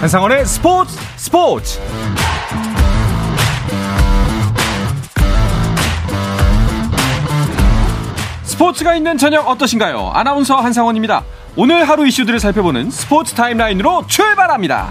한상원의 스포츠 스포츠 스포츠가 있는 저녁 어떠신가요? 아나운서 한상원입니다. 오늘 하루 이슈들을 살펴보는 스포츠 타임라인으로 출발합니다.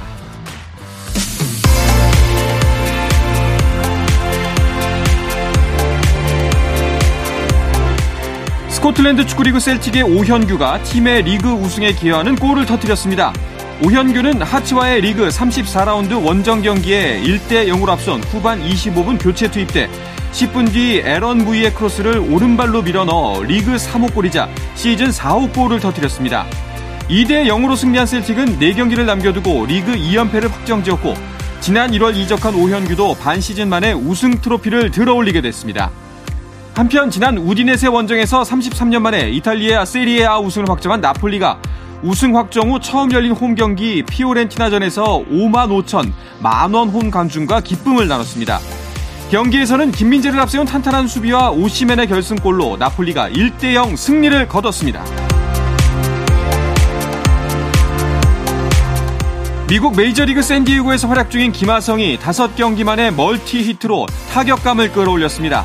스코틀랜드 축구리그 셀틱의 오현규가 팀의 리그 우승에 기여하는 골을 터뜨렸습니다. 오현규는 하츠와의 리그 34라운드 원정 경기에 1대 0으로 앞선 후반 25분 교체 투입돼 10분 뒤 에런 무이의 크로스를 오른발로 밀어넣어 리그 3호 골이자 시즌 4호 골을 터뜨렸습니다. 2대 0으로 승리한 셀틱은 4경기를 남겨두고 리그 2연패를 확정지었고 지난 1월 이적한 오현규도 반 시즌 만에 우승 트로피를 들어올리게 됐습니다. 한편 지난 우디네세 원정에서 33년 만에 이탈리아 세리에아 우승을 확정한 나폴리가 우승 확정 후 처음 열린 홈 경기 피오렌티나전에서 5만 5천 만원 홈 관중과 기쁨을 나눴습니다. 경기에서는 김민재를 앞세운 탄탄한 수비와 오시멘의 결승골로 나폴리가 1대0 승리를 거뒀습니다. 미국 메이저리그 샌디에고에서 활약 중인 김하성이 5경기 만에 멀티 히트로 타격감을 끌어올렸습니다.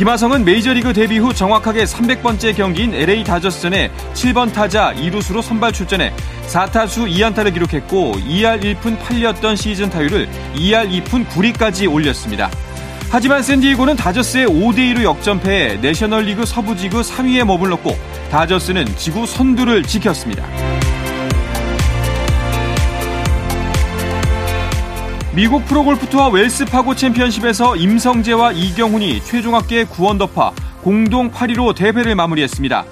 김하성은 메이저리그 데뷔 후 정확하게 300번째 경기인 LA 다저스전에 7번 타자 2루수로 선발 출전해 4타수 2안타를 기록했고 2할 1푼 8리였던 시즌 타율을 2할 2푼 9리까지 올렸습니다. 하지만 샌디에고는 다저스에 5대2로 역전패해 내셔널리그 서부지구 3위에 머물렀고 다저스는 지구 선두를 지켰습니다. 미국 프로골프 투어 웰스 파고 챔피언십에서 임성재와 이경훈이 최종 합계 9언더파 공동 8위로 대회를 마무리했습니다.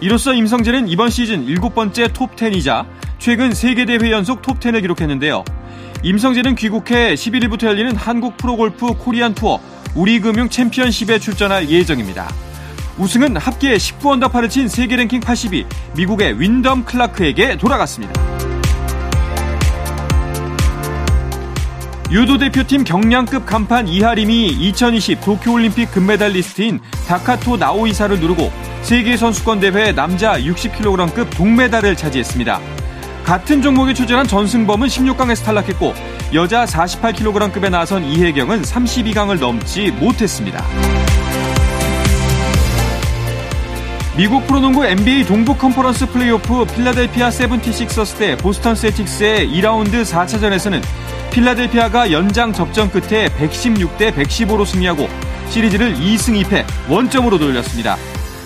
이로써 임성재는 이번 시즌 7번째 톱10이자 최근 3개 대회 연속 톱10을 기록했는데요. 임성재는 귀국해 11일부터 열리는 한국 프로골프 코리안 투어 우리금융 챔피언십에 출전할 예정입니다. 우승은 합계 19언더파를 친 세계 랭킹 80위 미국의 윈덤 클라크에게 돌아갔습니다. 유도 대표팀 경량급 간판 이하림이 2020 도쿄올림픽 금메달리스트인 다카토 나오히사를 누르고 세계선수권대회 남자 60kg급 동메달을 차지했습니다. 같은 종목에 출전한 전승범은 16강에서 탈락했고 여자 48kg급에 나선 이혜경은 32강을 넘지 못했습니다. 미국 프로농구 NBA 동부 컨퍼런스 플레이오프 필라델피아 세븐티식서스 대 보스턴 셀틱스의 2라운드 4차전에서는 필라델피아가 연장 접전 끝에 116대 115로 승리하고 시리즈를 2승 2패 원점으로 돌렸습니다.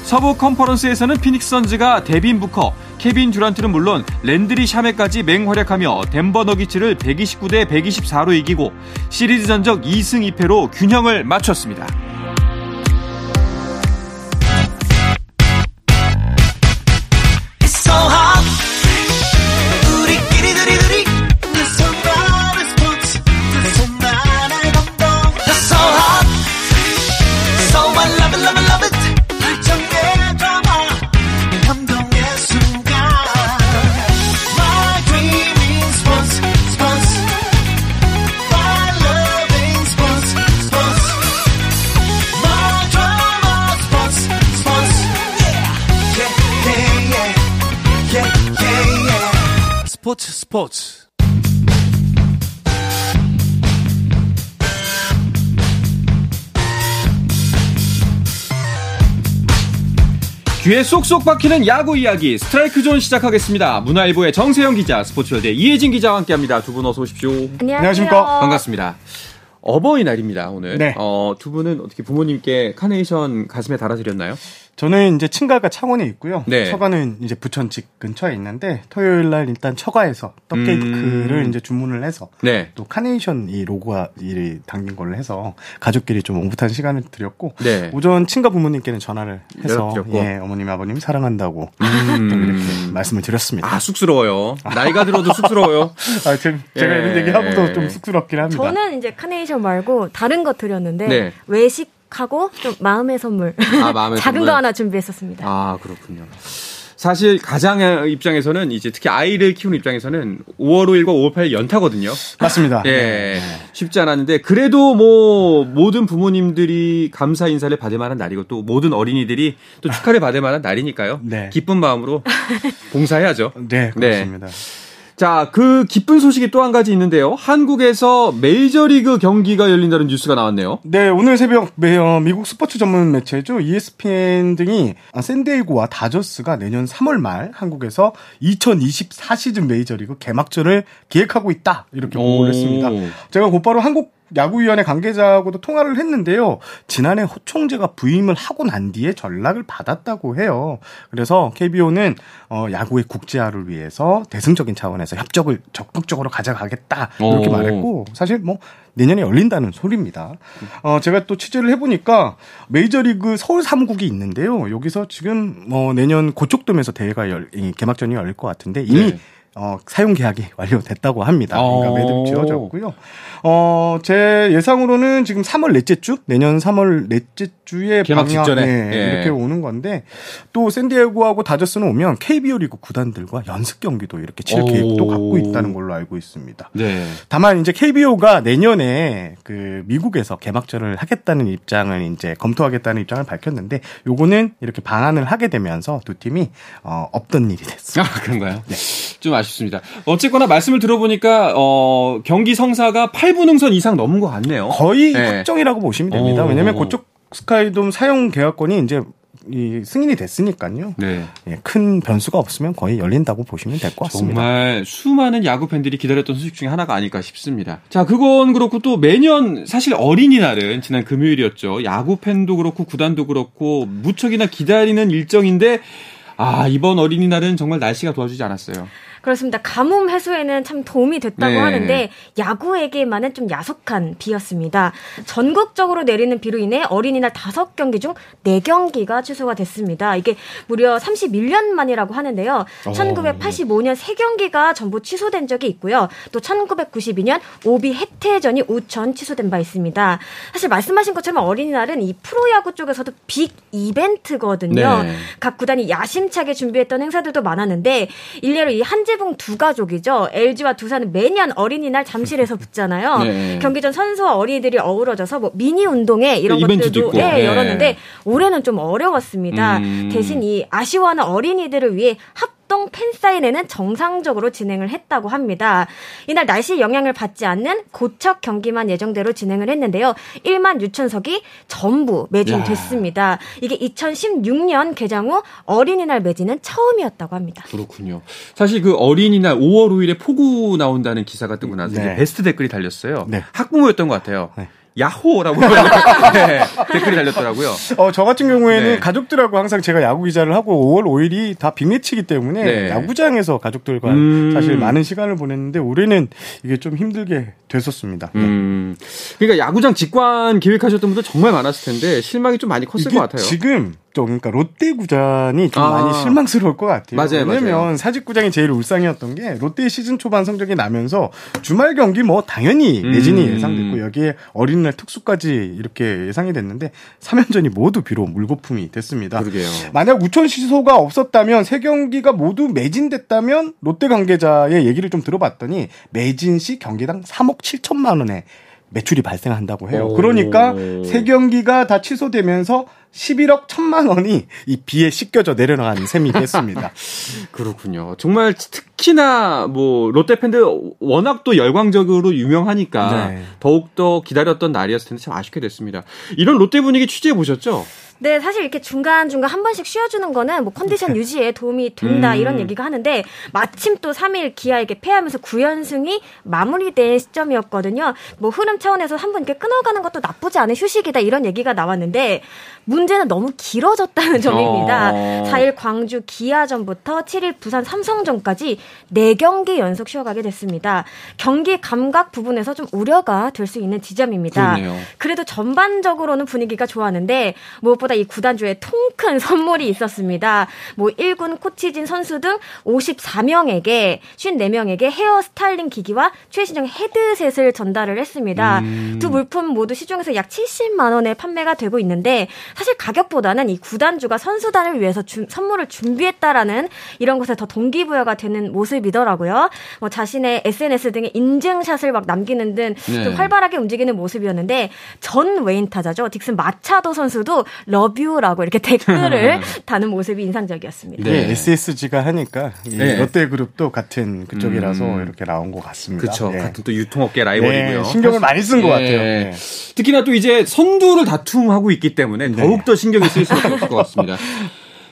서부 컨퍼런스에서는 피닉스 선즈가 데빈 부커, 케빈 듀란트는 물론 랜드리 샤메까지 맹활약하며 덴버 너기츠를 129대 124로 이기고 시리즈 전적 2승 2패로 균형을 맞췄습니다. 스포츠 귀에 쏙쏙 박히는 야구 이야기 스트라이크 존 시작하겠습니다. 문화일보의 정세영 기자, 스포츠월드 이혜진 기자와 함께합니다. 두 분 어서 오십시오. 안녕하십니까. 반갑습니다. 어버이날입니다 오늘. 네. 어, 두 분은 어떻게 부모님께 카네이션 가슴에 달아드렸나요? 저는 이제 친가가 창원에 있고요. 네. 처가는 이제 부천 집 근처에 있는데 토요일 날 일단 처가에서 떡케이크를 음. 이제 주문을 해서 네. 또 카네이션 이 로고가 이 담긴 걸로 해서 가족끼리 좀 오붓한 시간을 드렸고 네. 오전 친가 부모님께는 전화를 해서. 예 어머님 아버님 사랑한다고 음. 또 이렇게 말씀을 드렸습니다. 아 쑥스러워요. 나이가 들어도 쑥스러워요. 아, 제, 제가 예. 이런 얘기하고도 좀 쑥스럽긴 합니다. 저는 이제 카네이션 말고 다른 거 드렸는데 네. 외식 하고 좀 마음의 선물 아, 마음의 작은 선물. 거 하나 준비했었습니다. 아 그렇군요. 사실 가장의 입장에서는 이제 특히 아이를 키우는 입장에서는 5월 5일과 5월 8일 연타거든요. 맞습니다. 예, 쉽지 않았는데 그래도 뭐 모든 부모님들이 감사 인사를 받을 만한 날이고 또 모든 어린이들이 또 축하를 받을 만한 날이니까요. 네. 기쁜 마음으로 봉사해야죠. 네, 그렇습니다. 자, 그 기쁜 소식이 또 한 가지 있는데요. 한국에서 메이저리그 경기가 열린다는 뉴스가 나왔네요. 네, 오늘 새벽 어, 미국 스포츠 전문 매체죠. ESPN 등이 샌디에이고와 다저스가 내년 3월 말 한국에서 2024 시즌 메이저리그 개막전을 기획하고 있다. 이렇게 보고를 했습니다. 제가 곧바로 한국 야구위원회 관계자하고도 통화를 했는데요. 지난해 호총재가 부임을 하고 난 뒤에 전락을 받았다고 해요. 그래서 KBO는 어, 야구의 국제화를 위해서 대승적인 차원에서 협적을 적극적으로 가져가겠다 이렇게 오. 말했고 사실 뭐 내년에 열린다는 소리입니다. 어, 제가 또 취재를 해보니까 메이저리그 서울 3국이 있는데요. 여기서 지금 뭐 내년 고척돔에서 대회가 열, 개막전이 열릴 것 같은데 이미 네. 어, 사용 계약이 완료됐다고 합니다. 그러니까 어. 매듭 지어졌고요. 어, 제 예상으로는 지금 3월 넷째 주, 내년 3월 넷째 주에 개막 직전에 네, 예. 이렇게 오는 건데 또 샌디에고하고 다저스는 오면 KBO 리그 구단들과 연습 경기도 이렇게 칠 계획도 갖고 있다는 걸로 알고 있습니다. 네. 다만 이제 KBO가 내년에 그 미국에서 개막전을 하겠다는 입장을 이제 검토하겠다는 입장을 밝혔는데 요거는 이렇게 방안을 하게 되면서 두 팀이 어, 없던 일이 됐어요. 아, 그런가요? 네. 좀 아쉽습니다. 어쨌거나 말씀을 들어보니까 어, 경기 성사가 8분 응선 이상 넘은 것 같네요. 거의 네. 확정이라고 보시면 됩니다. 오. 왜냐하면 그쪽 스카이돔 사용 계약권이 이제 이 승인이 됐으니까요. 네. 예, 큰 변수가 없으면 거의 열린다고 보시면 될 것 같습니다. 정말 수많은 야구 팬들이 기다렸던 소식 중에 하나가 아닐까 싶습니다. 자, 그건 그렇고 또 매년 사실 어린이날은 지난 금요일이었죠. 야구 팬도 그렇고 구단도 그렇고 무척이나 기다리는 일정인데 아, 이번 어린이날은 정말 날씨가 도와주지 않았어요. 그렇습니다. 가뭄 해소에는 참 도움이 됐다고 네. 하는데 야구에게만은 좀 야속한 비였습니다. 전국적으로 내리는 비로 인해 어린이날 5경기 중 4경기가 취소가 됐습니다. 이게 무려 31년 만이라고 하는데요. 어. 1985년 3경기가 전부 취소된 적이 있고요. 또 1992년 오비 해태전이 우천 취소된 바 있습니다. 사실 말씀하신 것처럼 어린이날은 이 프로야구 쪽에서도 빅 이벤트거든요. 네. 각 구단이 야심차게 준비했던 행사들도 많았는데 일례로 이 한지 한지붕 두 가족이죠. LG와 두산은 매년 어린이날 잠실에서 붙잖아요. 네. 경기 전 선수와 어린이들이 어우러져서 뭐 미니 운동회 이런 것들도 네, 네. 열었는데 올해는 좀 어려웠습니다. 음. 대신 이 아쉬워하는 어린이들을 위해 합 합동 팬사인회는 정상적으로 진행을 했다고 합니다. 이날 날씨 영향을 받지 않는 고척 경기만 예정대로 진행을 했는데요. 1만 6천석이 전부 매진됐습니다. 이게 2016년 개장 후 어린이날 매진은 처음이었다고 합니다. 그렇군요. 사실 그 어린이날 5월 5일에 폭우 나온다는 기사가 뜨고 나서 네. 베스트 댓글이 달렸어요. 네. 학부모였던 것 같아요. 네. 야호라고 네, 댓글이 달렸더라고요. 어, 저 같은 경우에는 네. 가족들하고 항상 제가 야구 기자를 하고 5월 5일이 다 빅매치이기 때문에 네. 야구장에서 가족들과 음... 사실 많은 시간을 보냈는데 올해는 이게 좀 힘들게 됐었습니다. 네. 음... 그러니까 야구장 직관 계획하셨던 분들 정말 많았을 텐데 실망이 좀 많이 컸을 것 같아요. 지금 좀 그러니까 롯데 구장이 좀 아. 많이 실망스러울 것 같아요. 맞아요, 왜냐면 맞아요. 사직 구장이 제일 울상이었던 게 롯데 시즌 초반 성적이 나면서 주말 경기 뭐 당연히 내진이 음. 예상됐고 여기에 어린이날 특수까지 이렇게 예상이 됐는데 3연전이 모두 비록 물거품이 됐습니다. 그러게요. 만약 우천 시소가 없었다면 세 경기가 모두 매진됐다면 롯데 관계자의 얘기를 좀 들어봤더니 매진 시 경기당 3억 7천만 원의 매출이 발생한다고 해요. 그러니까 세 경기가 다 취소되면서 11억 1천만 원이 이 비에 씻겨져 내려나가는 셈이 됐습니다. 그렇군요. 정말 특히나 뭐 롯데 팬들 워낙 또 열광적으로 유명하니까 네. 더욱 더 기다렸던 날이었을 텐데 참 아쉽게 됐습니다. 이런 롯데 분위기 취재해 보셨죠? 네, 사실 이렇게 중간중간 한 번씩 쉬어주는 거는 뭐 컨디션 네. 유지에 도움이 된다 음. 이런 얘기가 하는데 마침 또 3일 기아에게 패하면서 9연승이 마무리된 시점이었거든요. 뭐 흐름 차원에서 한 번 이렇게 끊어가는 것도 나쁘지 않은 휴식이다 이런 얘기가 나왔는데 문제는 너무 길어졌다는 점입니다. 어. 4일 광주 기아전부터 7일 부산 삼성전까지 4경기 연속 쉬어가게 됐습니다. 경기 감각 부분에서 좀 우려가 될 수 있는 지점입니다. 그러네요. 그래도 전반적으로는 분위기가 좋았는데 무엇보다 이 구단주에 통 큰 선물이 있었습니다. 뭐 1군 코치진 선수 등 54명에게 54명에게 헤어 스타일링 기기와 최신형 헤드셋을 전달을 했습니다. 음. 두 물품 모두 시중에서 약 70만 원에 판매가 되고 있는데 사실 가격보다는 이 구단주가 선수단을 위해서 주, 선물을 준비했다라는 이런 것에 더 동기부여가 되는 모습이더라고요. 뭐 자신의 SNS 등의 인증샷을 막 남기는 등좀 네. 활발하게 움직이는 모습이었는데 전 외인 타자죠. 딕슨 마차도 선수도 러뷰라고 이렇게 댓글을 다는 모습이 인상적이었습니다. 네, SSG가 하니까 네. 롯데그룹도 같은 그쪽이라서 음. 이렇게 나온 것 같습니다. 그렇죠. 네. 같은 또 유통업계 라이벌이고요. 네, 신경을 많이 쓴것 예. 같아요. 네. 특히나 또 이제 선두를 다툼하고 있기 때문에 네. 더욱 더 신경이 쓰일 수밖에 없을 것 같습니다.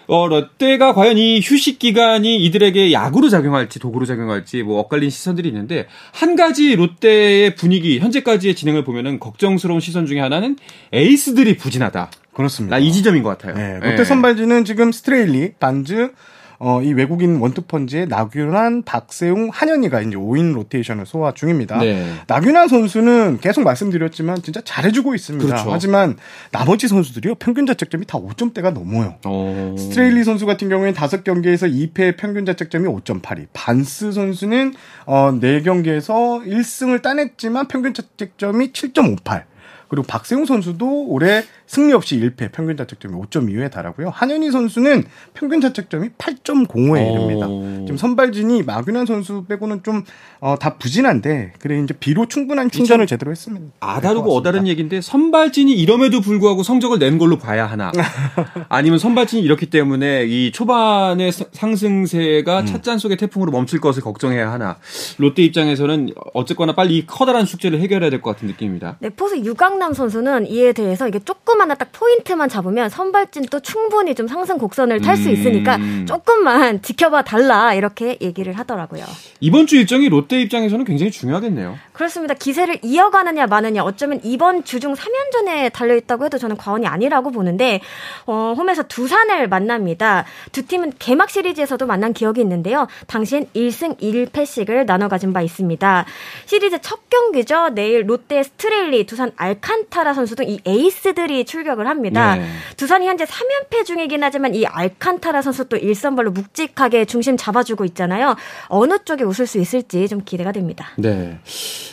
어, 롯데가 과연 이 휴식 기간이 이들에게 약으로 작용할지 독으로 작용할지 뭐 엇갈린 시선들이 있는데 한 가지 롯데의 분위기 현재까지의 진행을 보면은 걱정스러운 시선 중에 하나는 에이스들이 부진하다. 그렇습니다. 나이 지점인 것 같아요. 네, 롯데 예. 선발진은 지금 스트레일리, 반즈, 어, 이 외국인 원투펀치에 나균안, 박세웅, 한현희가 이제 5인 로테이션을 소화 중입니다. 네. 나균안 선수는 계속 말씀드렸지만 진짜 잘해주고 있습니다. 그렇죠. 하지만 나머지 선수들이요 평균 자책점이 다 5점대가 넘어요. 어... 스트레일리 선수 같은 경우에는 5경기에서 2패 평균 자책점이 5.82. 반스 선수는 어 4경기에서 1승을 따냈지만 평균 자책점이 7.58. 그리고 박세웅 선수도 올해 승리 없이 1패 평균 자책점이 5.25에 달하고요. 한현희 선수는 평균 자책점이 8.05에 어. 이릅니다. 지금 선발진이 마균환 선수 빼고는 좀 어, 다 부진한데 그래 이제 비로 충분한 충전을 제대로 했습니다. 아다르고 어다른 얘기인데 선발진이 이럼에도 불구하고 성적을 낸 걸로 봐야 하나 아니면 선발진이 이렇기 때문에 이 초반의 사- 상승세가 음. 찻잔 속의 태풍으로 멈출 것을 걱정해야 하나 롯데 입장에서는 어쨌거나 빨리 이 커다란 숙제를 해결해야 될 것 같은 느낌입니다. 네, 포수 유강남 선수는 이에 대해서 이게 조 그마한 딱 포인트만 잡으면 선발진 또 충분히 좀 상승 곡선을 탈수 음. 있으니까 조금만 지켜봐 달라 이렇게 얘기를 하더라고요. 이번 주 일정이 롯데 입장에서는 굉장히 중요하겠네요. 그렇습니다. 기세를 이어가느냐 마느냐 어쩌면 이번 주중 3연전에 달려 있다고 해도 저는 과언이 아니라고 보는데 어, 홈에서 두산을 만납니다. 두 팀은 개막 시리즈에서도 만난 기억이 있는데요. 당시엔 1승 1패씩을 나눠 가진 바 있습니다. 시리즈 첫 경기죠. 내일 롯데 스트레일리, 두산 알칸타라 선수 등 이 에이스들이 출격을 합니다. 네. 두산이 현재 3연패 중이긴 하지만 이 알칸타라 선수 또 일선발로 묵직하게 중심 잡아주고 있잖아요. 어느 쪽에 웃을 수 있을지 좀 기대가 됩니다. 네.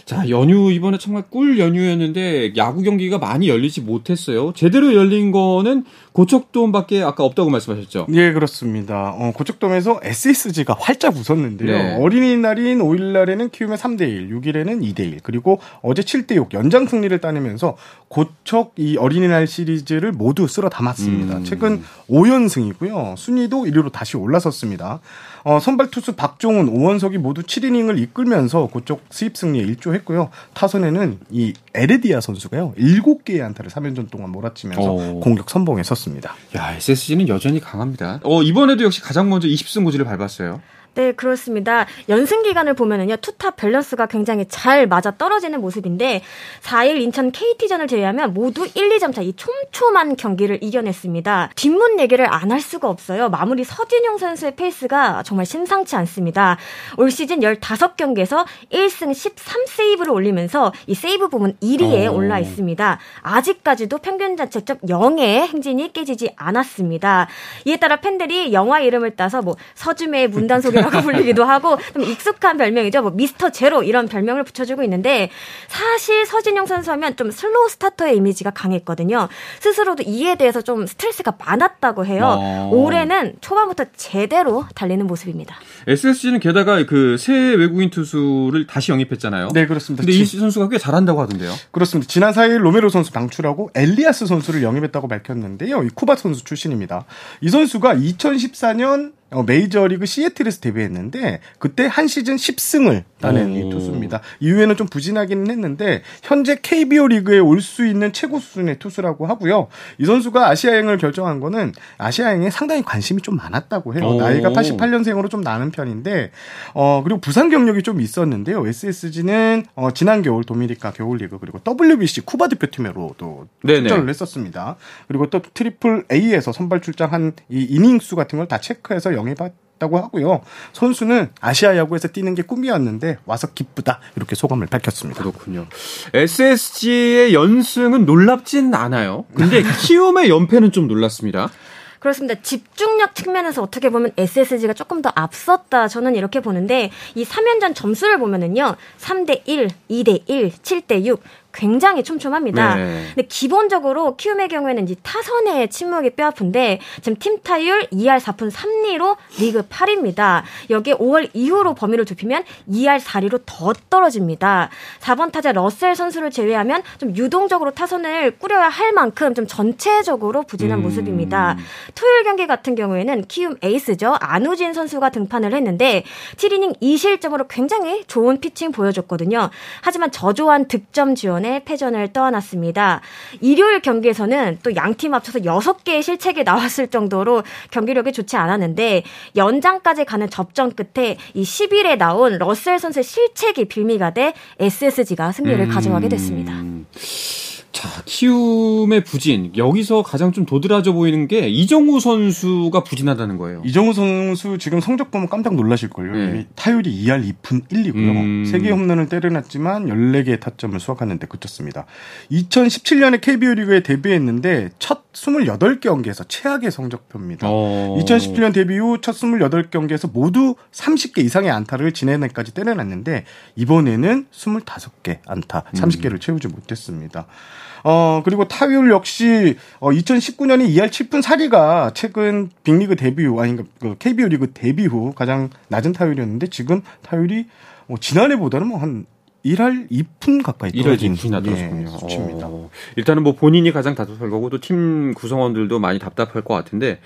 자, 연휴 이번에 정말 꿀 연휴였는데 야구 경기가 많이 열리지 못했어요. 제대로 열린 거는 고척돔밖에 아까 없다고 말씀하셨죠. 예, 그렇습니다. 어, 고척돔에서 SSG가 활짝 웃었는데요. 네. 어린이날인 5일날에는 키움의 3대1, 6일에는 2대1, 그리고 어제 7대6 연장 승리를 따내면서 고척 이 어린이날 시리즈를 모두 쓸어 담았습니다. 음. 최근 5연승이고요. 순위도 1위로 다시 올라섰습니다. 어, 선발 투수 박종훈, 오원석이 모두 7이닝을 이끌면서 고척 수입 승리에 일조했고요. 타선에는 이 에레디아 선수가요. 7개의 안타를 3연전 동안 몰아치면서 오. 공격 선봉에 섰습니다. 야, SSG는 여전히 강합니다. 어, 이번에도 역시 가장 먼저 20승 고지를 밟았어요. 네, 그렇습니다. 연승 기간을 보면은요, 투탑 밸런스가 굉장히 잘 맞아 떨어지는 모습인데, 4일 인천 KT전을 제외하면 모두 1, 2점 차 이 촘촘한 경기를 이겨냈습니다. 뒷문 얘기를 안 할 수가 없어요. 마무리 서진용 선수의 페이스가 정말 심상치 않습니다. 올 시즌 15경기에서 1승 13세이브를 올리면서 이 세이브 부문 1위에 오. 올라 있습니다. 아직까지도 평균 자책점 0의 행진이 깨지지 않았습니다. 이에 따라 팬들이 영화 이름을 따서 뭐 서즈메의 문단속이라고 불리기도 하고 좀 익숙한 별명이죠. 뭐 미스터 제로 이런 별명을 붙여주고 있는데 사실 서진용 선수 하면 좀 슬로우 스타터의 이미지가 강했거든요. 스스로도 이에 대해서 좀 스트레스가 많았다고 해요. 어. 올해는 초반부터 제대로 달리는 모습입니다. SSG는 게다가 그 새 외국인 투수를 다시 영입했잖아요. 네, 그렇습니다. 근데 지- 이 선수가 꽤 잘한다고 하던데요. 그렇습니다. 지난 4일 로메로 선수 방출하고 엘리아스 선수를 영입했다고 밝혔는데요. 이 쿠바 선수 출신입니다. 이 선수가 2014년 어, 메이저리그 시애틀에서 데뷔했는데 그때 한 시즌 10승을 따낸 이 오. 투수입니다. 이후에는 좀 부진하기는 했는데 현재 KBO 리그에 올 수 있는 최고 수준의 투수라고 하고요. 이 선수가 아시아행을 결정한 거는 아시아행에 상당히 관심이 좀 많았다고 해요. 오. 나이가 88년생으로 좀 나는 편인데 어 그리고 부상 경력이 좀 있었는데요. SSG는 어 지난 겨울 도미니카 겨울 리그 그리고 WBC 쿠바 대표팀으로도. 출전을 했었습니다. 그리고 또 triple A에서 선발 출장한 이 이닝 수 같은 걸 다 체크해서 영입했다고 하고요. 선수는 아시아 야구에서 뛰는 게 꿈이었는데 와서 기쁘다 이렇게 소감을 밝혔습니다. 그렇군요. SSG의 연승은 놀랍진 않아요. 근데 키움의 연패는 좀 놀랐습니다. 그렇습니다. 집중력 측면에서 어떻게 보면 SSG가 조금 더 앞섰다. 저는 이렇게 보는데 이 3연전 점수를 보면은요. 3대 1, 2대 1, 7대 6. 굉장히 촘촘합니다. 네. 근데 기본적으로 키움의 경우에는 이제 타선의 침묵이 뼈아픈데 지금 팀 타율 2할 4푼 3리로 리그 8위입니다. 여기에 5월 이후로 범위를 좁히면 2할 4리로 더 떨어집니다. 4번 타자 러셀 선수를 제외하면 좀 유동적으로 타선을 꾸려야 할 만큼 좀 전체적으로 부진한 음. 모습입니다. 토요일 경기 같은 경우에는 키움 에이스죠. 안우진 선수가 등판을 했는데 7이닝 2실점으로 굉장히 좋은 피칭 보여줬거든요. 하지만 저조한 득점 지원에 패전을 떠안았습니다. 일요일 경기에서는 또 양 팀 합쳐서 6개의 실책이 나왔을 정도로 경기력이 좋지 않았는데 연장까지 가는 접전 끝에 이 10일에 나온 러셀 선수의 실책이 빌미가 돼 SSG가 승리를 음... 가져가게 됐습니다. 자, 키움의 부진. 여기서 가장 좀 도드라져 보이는 게 이정우 선수가 부진하다는 거예요. 이정우 선수 지금 성적 보면 깜짝 놀라실걸요. 네. 타율이 2할 2푼 1리고요. 음. 3개 홈런을 때려놨지만 14개의 타점을 수확하는데 그쳤습니다. 2017년에 KBO 리그에 데뷔했는데 첫 28경기에서 최악의 성적표입니다. 어. 2017년 데뷔 후 첫 28경기에서 모두 30개 이상의 안타를 지난해까지 때려놨는데 이번에는 25개 안타, 30개를 음. 채우지 못했습니다. 어, 그리고 타율 역시 어, 2019년에 2할 7푼 4리가 최근 빅리그 데뷔 후, 아니, 그 KBO 리그 데뷔 후 가장 낮은 타율이었는데 지금 타율이 어, 지난해보다는 뭐한 1할 2푼 가까이 떨어진 2푼이나 떨어졌군요. 예, 수치입니다. 어, 일단은 뭐 본인이 가장 답답할 거고 또 팀 구성원들도 많이 답답할 것 같은데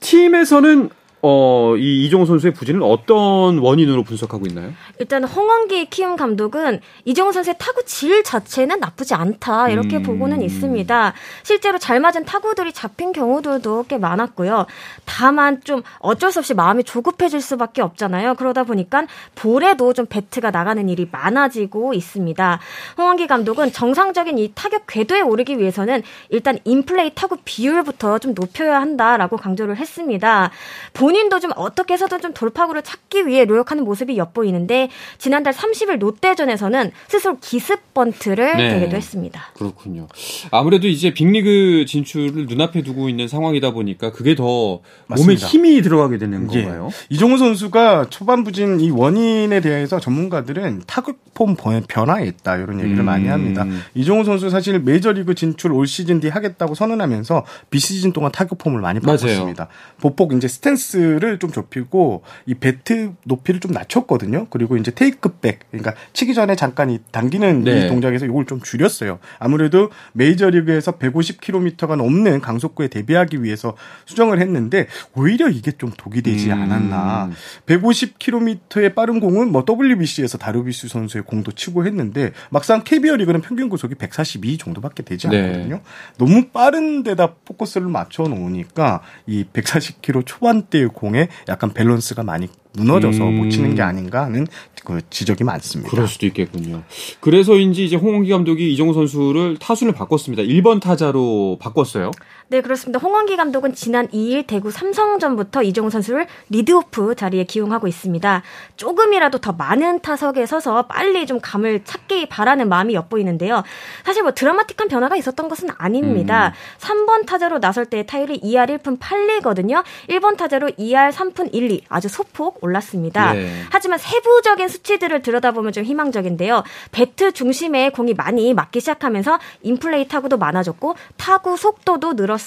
팀에서는 어, 이 이종호 선수의 부진은 어떤 원인으로 분석하고 있나요? 일단 홍원기 키움 감독은 이종호 선수의 타구 질 자체는 나쁘지 않다 이렇게 음. 보고는 있습니다. 실제로 잘 맞은 타구들이 잡힌 경우들도 꽤 많았고요. 다만 좀 어쩔 수 없이 마음이 조급해질 수밖에 없잖아요. 그러다 보니까 볼에도 좀 배트가 나가는 일이 많아지고 있습니다. 홍원기 감독은 정상적인 이 타격 궤도에 오르기 위해서는 일단 인플레이 타구 비율부터 좀 높여야 한다라고 강조를 했습니다. 본 본인도 좀 어떻게 해서든 좀 돌파구를 찾기 위해 노력하는 모습이 엿보이는데 지난달 30일 롯데전에서는 스스로 기습 번트를 네. 대기도 했습니다. 그렇군요. 아무래도 이제 빅리그 진출을 눈앞에 두고 있는 상황이다 보니까 그게 더 맞습니다. 몸에 힘이 들어가게 되는 예. 건가요? 이정후 선수가 초반 부진 이 원인에 대해서 전문가들은 타격폼 변화에 있다 이런 얘기를 음. 많이 합니다. 이정후 선수 사실 메이저리그 진출 올 시즌 뒤 하겠다고 선언하면서 비시즌 동안 타격폼을 많이 바꿨습니다. 보폭 이제 스탠스 베이스를 좀 좁히고 이 배트 높이를 좀 낮췄거든요. 그리고 이제 take back 그러니까 치기 전에 잠깐 이 당기는 네. 이 동작에서 이걸 좀 줄였어요. 아무래도 메이저리그에서 150km가 넘는 강속구에 대비하기 위해서 수정을 했는데 오히려 이게 좀 독이 되지 음. 않았나. 150km의 빠른 공은 뭐 WBC에서 다루비스 선수의 공도 치고 했는데 막상 KBO 리그는 평균 구속이 142 정도밖에 되지 네. 않거든요. 네. 너무 빠른 데다 포커스를 맞춰 놓으니까 이 140km 초반대의 공에 약간 밸런스가 많이 무너져서 음. 못 치는 게 아닌가 하는 그 지적이 많습니다. 그럴 수도 있겠군요. 그래서인지 이제 홍원기 감독이 이정우 선수를 타순을 바꿨습니다. 1번 타자로 바꿨어요. 네, 그렇습니다. 홍원기 감독은 지난 2일 대구 삼성전부터 이정후 선수를 lead-off 자리에 기용하고 있습니다. 조금이라도 더 많은 타석에 서서 빨리 좀 감을 찾기 바라는 마음이 엿보이는데요. 사실 뭐 드라마틱한 변화가 있었던 것은 아닙니다. 음. 3번 타자로 나설 때 타율이 2할 1푼 8리거든요. 1번 타자로 2할 3푼 1리 아주 소폭 올랐습니다. 네. 하지만 세부적인 수치들을 들여다보면 좀 희망적인데요. 배트 중심에 공이 많이 맞기 시작하면서 인플레이 타구도 많아졌고 타구 속도도 늘었습니다.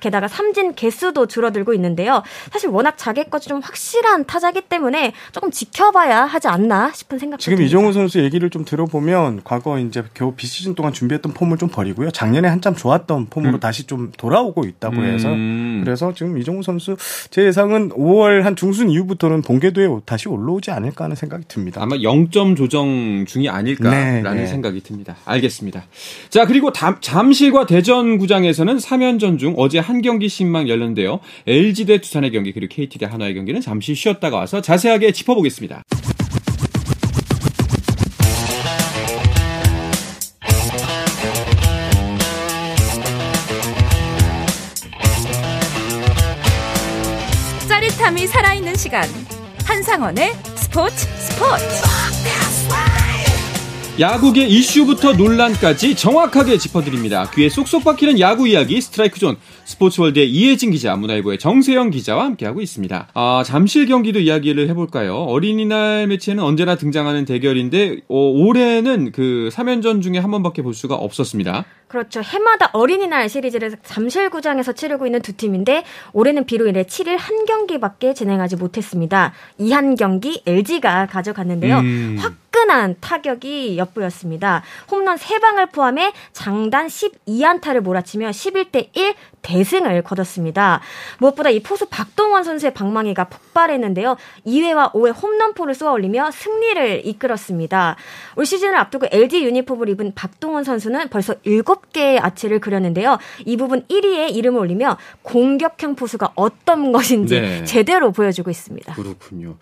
게다가 삼진 개수도 줄어들고 있는데요. 사실 워낙 자객까지 좀 확실한 타자기 때문에 조금 지켜봐야 하지 않나 싶은 생각 지금 듭니다. 이종우 선수 얘기를 좀 들어보면 과거 이제 겨우 비시즌 동안 준비했던 폼을 좀 버리고요. 작년에 한참 좋았던 폼으로 음. 다시 좀 돌아오고 있다고 해서 음. 그래서 지금 이종우 선수 제 예상은 5월 한 중순 이후부터 정도는 본궤도에 다시 올라오지 않을까 하는 생각이 듭니다. 아마 0점 조정 중이 아닐까라는 네, 네. 생각이 듭니다. 알겠습니다. 자 그리고 잠실과 대전 구장에서는 3연 전 중 어제 한 경기 신망 열렸는데요. LG 대 두산의 경기 그리고 KT 대 한화의 경기는 잠시 쉬었다가 와서 자세하게 짚어보겠습니다. 짜릿함이 살아있는 시간 한상원의 스포츠 스포츠 야구계 이슈부터 논란까지 정확하게 짚어드립니다. 귀에 쏙쏙 박히는 야구 이야기 스트라이크 존 스포츠월드의 이혜진 기자, 문화일보의 정세영 기자와 함께하고 있습니다. 아, 잠실 경기도 이야기를 해볼까요? 어린이날 매치에는 언제나 등장하는 대결인데 어, 올해는 그 3연전 중에 한 번밖에 볼 수가 없었습니다. 그렇죠. 해마다 어린이날 시리즈를 잠실구장에서 치르고 있는 두 팀인데 올해는 비로 인해 7일 한 경기밖에 진행하지 못했습니다. 이 한 경기 LG가 가져갔는데요. 음. 화끈한 타격이 엿보였습니다. 홈런 3방을 포함해 장단 12안타를 몰아치며 11대 1 대승을 거뒀습니다. 무엇보다 이 포수 박동원 선수의 방망이가 폭발했는데요. 2회와 5회 홈런포를 쏘아 올리며 승리를 이끌었습니다. 올 시즌을 앞두고 LG 유니폼을 입은 박동원 선수는 벌써 7개의 아치를 그렸는데요. 이 부분 1위에 이름을 올리며 공격형 포수가 어떤 것인지 네. 제대로 보여주고 있습니다. 그렇군요.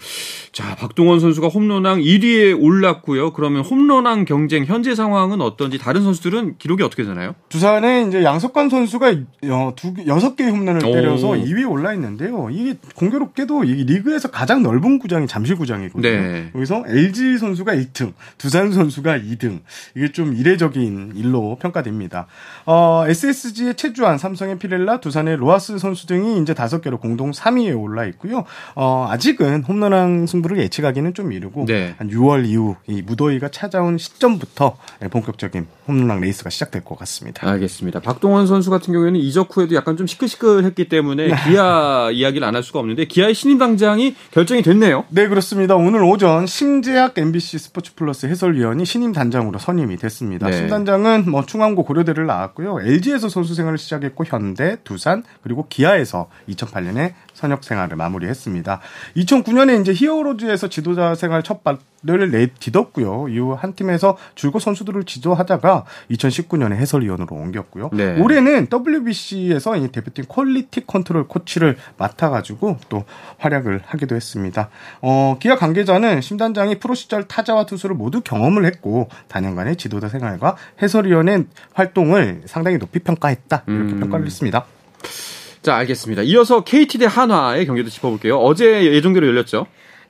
자, 박동원 선수가 홈런왕 1위에 올랐고요. 그러면 홈런왕 경쟁 현재 상황은 어떤지 다른 선수들은 기록이 어떻게 되나요? 두산에 이제 양석관 선수가 어, 두 개, 여섯 개의 홈런을 때려서 오. 2위에 올라 있는데요. 이게 공교롭게도 이 리그에서 가장 넓은 구장이 잠실구장이거든요. 네. 여기서 LG 선수가 1등, 두산 선수가 2등. 이게 좀 이례적인 일로 평가됩니다. 어, SSG의 최주환, 삼성의 피렐라, 두산의 로하스 선수 등이 이제 다섯 개로 공동 3위에 올라 있고요. 어, 아직은 홈런왕 승부를 예측하기는 좀 이르고 네. 한 6월 이후 이 무더위가 찾아온 시점부터 본격적인 홈런왕 레이스가 시작될 것 같습니다. 알겠습니다. 박동원 선수 같은 경우에는 이적 후에도 약간 좀 시끌시끌했기 때문에 네. 기아 이야기를 안 할 수가 없는데 기아의 신임 단장이 결정이 됐네요. 네 그렇습니다. 오늘 오전 심재학 MBC 스포츠 플러스 해설위원이 신임 단장으로 선임이 됐습니다. 네. 심 단장은 뭐 충암고 고려대를 나왔고요. LG에서 선수 생활을 시작했고 현대, 두산 그리고 기아에서 2008년에 현역 생활을 마무리했습니다. 2009년에 이제 히어로즈에서 지도자 생활 첫 발을 내딛었고요. 이후 한 팀에서 줄곧 선수들을 지도하다가 2019년에 해설위원으로 옮겼고요. 네. 올해는 WBC에서 대표팀 quality control 코치를 맡아가지고 또 활약을 하기도 했습니다. 어, 기아 관계자는 심 단장이 프로 시절 타자와 투수를 모두 경험을 했고 다년간의 지도자 생활과 해설위원의 활동을 상당히 높이 평가했다 이렇게 음. 평가를 했습니다. 자, 알겠습니다. 이어서 KT 대 한화의 경기도 짚어볼게요. 어제 예정대로 열렸죠?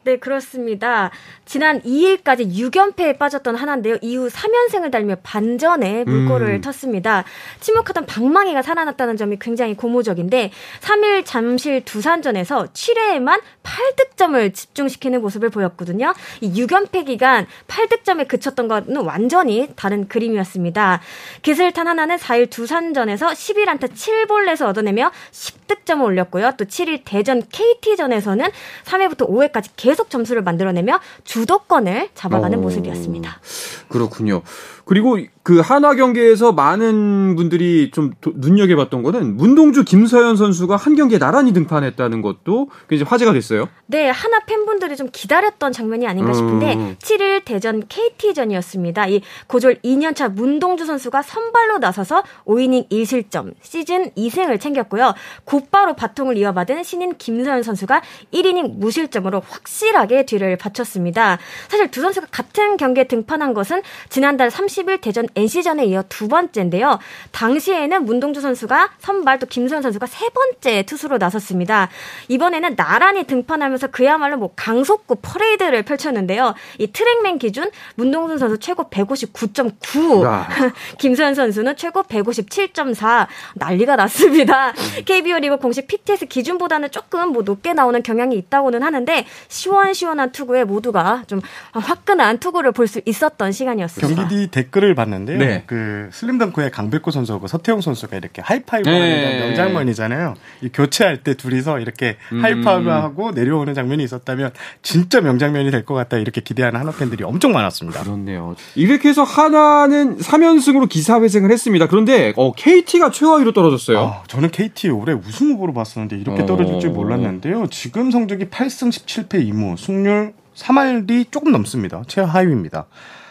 네, 그렇습니다. 지난 2일까지 6연패에 빠졌던 하나인데요. 이후 3연승을 달며 반전에 물꼬를 음. 텄습니다. 침묵하던 방망이가 살아났다는 점이 굉장히 고무적인데 3일 잠실 두산전에서 7회에만 8득점을 집중시키는 모습을 보였거든요. 이 6연패 기간 8득점에 그쳤던 것은 완전히 다른 그림이었습니다. 기슬 탄 하나는 4일 두산전에서 11안타 7볼넷을 얻어내며 10득점을 올렸고요. 또 7일 대전 KT전에서는 3회부터 5회까지 계속 계속 점수를 만들어내며 주도권을 잡아가는 오, 모습이었습니다. 그렇군요. 그리고 그 한화 경기에서 많은 분들이 좀 눈여겨봤던 거는 문동주 김서현 선수가 한 경기에 나란히 등판했다는 것도 굉장히 화제가 됐어요. 네, 한화 팬분들이 좀 기다렸던 장면이 아닌가 싶은데 음. 7일 대전 KT전이었습니다. 이 고졸 2년차 문동주 선수가 선발로 나서서 5이닝 1실점, 시즌 2승을 챙겼고요. 곧바로 바통을 이어받은 신인 김서현 선수가 1이닝 무실점으로 확실하게 뒤를 받쳤습니다. 사실 두 선수가 같은 경기에 등판한 것은 지난달 30일 대전 NC전에 이어 두 번째인데요. 당시에는 문동주 선수가 선발 또 김서현 선수가 세 번째 투수로 나섰습니다. 이번에는 나란히 등판하면서 그야말로 뭐 강속구 퍼레이드를 펼쳤는데요. 이 트랙맨 기준 문동주 선수 최고 159.9, 김서현 선수는 최고 157.4 난리가 났습니다. KBO 리그 공식 PTS 기준보다는 조금 뭐 높게 나오는 경향이 있다고는 하는데 시원시원한 투구에 모두가 좀 화끈한 투구를 볼 수 있었던 시간이었습니다. 경기 뒤 댓글을 봤는데. 네. 그 슬램덩크의 강백호 선수하고 서태웅 선수가 이렇게 하이파이브 하는 네. 명장면이잖아요. 이 교체할 때 둘이서 이렇게 음. 하이파이브 하고 내려오는 장면이 있었다면 진짜 명장면이 될 것 같다 이렇게 기대하는 한화 팬들이 엄청 많았습니다. 그렇네요. 이렇게 해서 하나는 3연승으로 기사회생을 했습니다. 그런데 어, KT가 최하위로 떨어졌어요. 아, 저는 KT 올해 우승 후보로 봤었는데 이렇게 어. 떨어질 줄 몰랐는데요. 지금 성적이 8승 17패 2무, 승률 3할이 조금 넘습니다. 최하위입니다.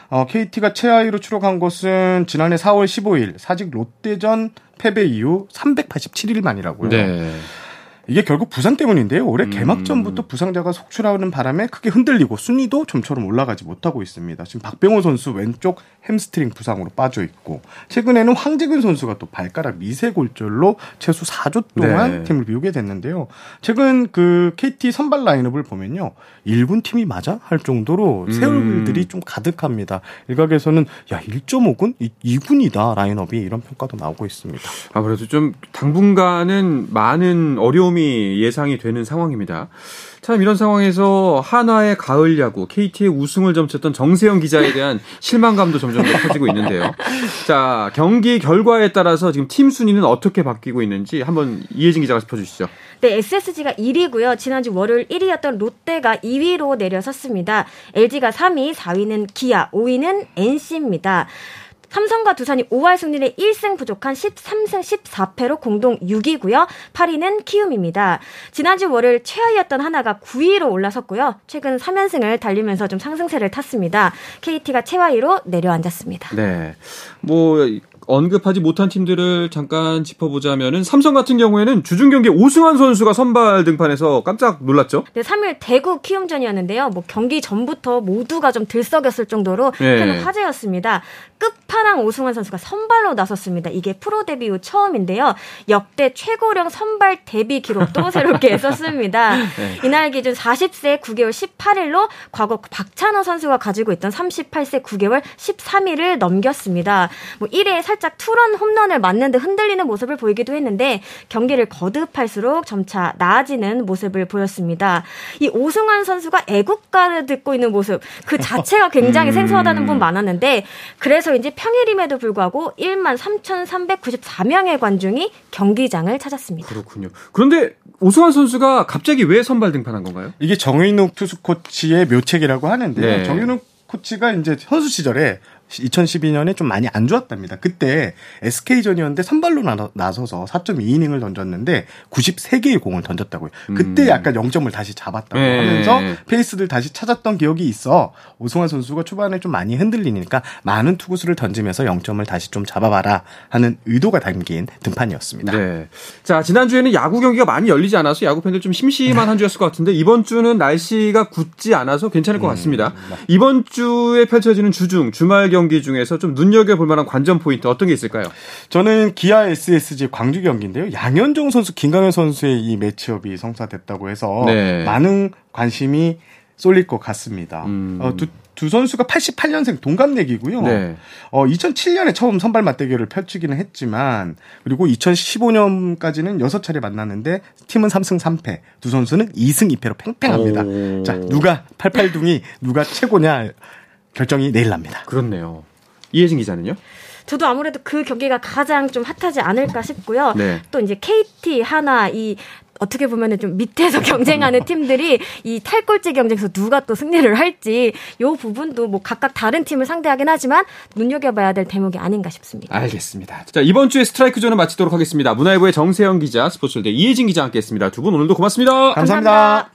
어, KT가 최하위로 추락한 것은 지난해 4월 15일 사직 롯데전 패배 이후 387일 만이라고요. 네. 이게 결국 부상 때문인데요. 올해 음. 개막전부터 부상자가 속출하는 바람에 크게 흔들리고 순위도 좀처럼 올라가지 못하고 있습니다. 지금 박병호 선수 왼쪽 햄스트링 부상으로 빠져 있고 최근에는 황재균 선수가 또 발가락 미세 골절로 최소 4주 동안 네. 팀을 비우게 됐는데요. 최근 그 KT 선발 라인업을 보면요. 1군 팀이 맞아? 할 정도로 새 음. 얼굴들이 좀 가득합니다. 일각에서는 야 1.5군? 2군이다 라인업이 이런 평가도 나오고 있습니다. 아무래도 좀 당분간은 많은 어려움이 예상이 되는 상황입니다. 참 이런 상황에서 한화의 가을 야구, KT의 우승을 점쳤던 정세영 기자에 대한 실망감도 점점 더 커지고 있는데요. 자, 경기 결과에 따라서 지금 팀 순위는 어떻게 바뀌고 있는지 한번 이혜진 기자가 짚어주시죠. 네, SSG가 1위고요. 지난주 월요일 1위였던 롯데가 2위로 내려섰습니다. LG가 3위, 4위는 기아, 5위는 NC입니다. 삼성과 두산이 5할 승리에 1승 부족한 13승 14패로 공동 6위고요. 8위는 키움입니다. 지난주 월요일 최하위였던 하나가 9위로 올라섰고요. 최근 3연승을 달리면서 좀 상승세를 탔습니다. KT가 최하위로 내려앉았습니다. 네. 뭐, 언급하지 못한 팀들을 잠깐 짚어보자면은 삼성 같은 경우에는 주중 경기 오승환 선수가 선발 등판해서 깜짝 놀랐죠. 네, 3일 대구 키움전이었는데요. 뭐 경기 전부터 모두가 좀 들썩였을 정도로 네. 큰 화제였습니다. 끝판왕 오승환 선수가 선발로 나섰습니다. 이게 프로 데뷔 후 처음인데요. 역대 최고령 선발 데뷔 기록도 새롭게 썼습니다. 네. 이날 기준 40세 9개월 18일로 과거 박찬호 선수가 가지고 있던 38세 9개월 13일을 넘겼습니다. 뭐 1회에 살짝 투런 홈런을 맞는 듯 흔들리는 모습을 보이기도 했는데 경기를 거듭할수록 점차 나아지는 모습을 보였습니다. 이 오승환 선수가 애국가를 듣고 있는 모습 그 자체가 굉장히 음. 생소하다는 분 많았는데 그래서인지 평일임에도 불구하고 1만 3,394명의 관중이 경기장을 찾았습니다. 그렇군요. 그런데 오승환 선수가 갑자기 왜 선발 등판한 건가요? 이게 정인욱 투수 코치의 묘책이라고 하는데요. 네. 정인욱 코치가 이제 선수 시절에 2012년에 좀 많이 안 좋았답니다. 그때 SK전이었는데 선발로 나, 나서서 4.2이닝을 던졌는데 93개의 공을 던졌다고요. 그때 음. 약간 0점을 다시 잡았다고 네. 하면서 페이스를 다시 찾았던 기억이 있어 오승환 선수가 초반에 좀 많이 흔들리니까 많은 투구수를 던지면서 0점을 다시 좀 잡아봐라 하는 의도가 담긴 등판이었습니다. 네. 자, 지난주에는 야구 경기가 많이 열리지 않아서 야구 팬들 좀 심심한 한 주였을 것 같은데 이번 주는 날씨가 굳지 않아서 괜찮을 것 같습니다. 이번 주에 펼쳐지는 주중, 주말 경기 중에서 좀 눈여겨볼 만한 관전 포인트 어떤 게 있을까요? 저는 기아 SSG 광주 경기인데요. 양현종 선수, 김강현 선수의 이 매치업이 성사됐다고 해서 네. 많은 관심이 쏠릴 것 같습니다. 음. 어, 두, 두 선수가 88년생 동갑내기고요. 네. 어, 2007년에 처음 선발 맞대결을 펼치기는 했지만 그리고 2015년까지는 6차례 만났는데 팀은 3승 3패. 두 선수는 2승 2패로 팽팽합니다. 오. 자, 누가 88둥이 누가 최고냐 결정이 내일 납니다. 그렇네요. 이혜진 기자는요? 저도 아무래도 그 경기가 가장 좀 핫하지 않을까 싶고요. 네. 또 이제 KT 하나 이 어떻게 보면은 좀 밑에서 경쟁하는 팀들이 이 탈꼴찌 경쟁에서 누가 또 승리를 할지 요 부분도 뭐 각각 다른 팀을 상대하긴 하지만 눈여겨봐야 될 대목이 아닌가 싶습니다. 알겠습니다. 자, 이번 주에 스트라이크 존을 마치도록 하겠습니다. 문화일보의 정세영 기자, 스포츠월드 이혜진 기자 함께 했습니다. 두 분 오늘도 고맙습니다. 감사합니다.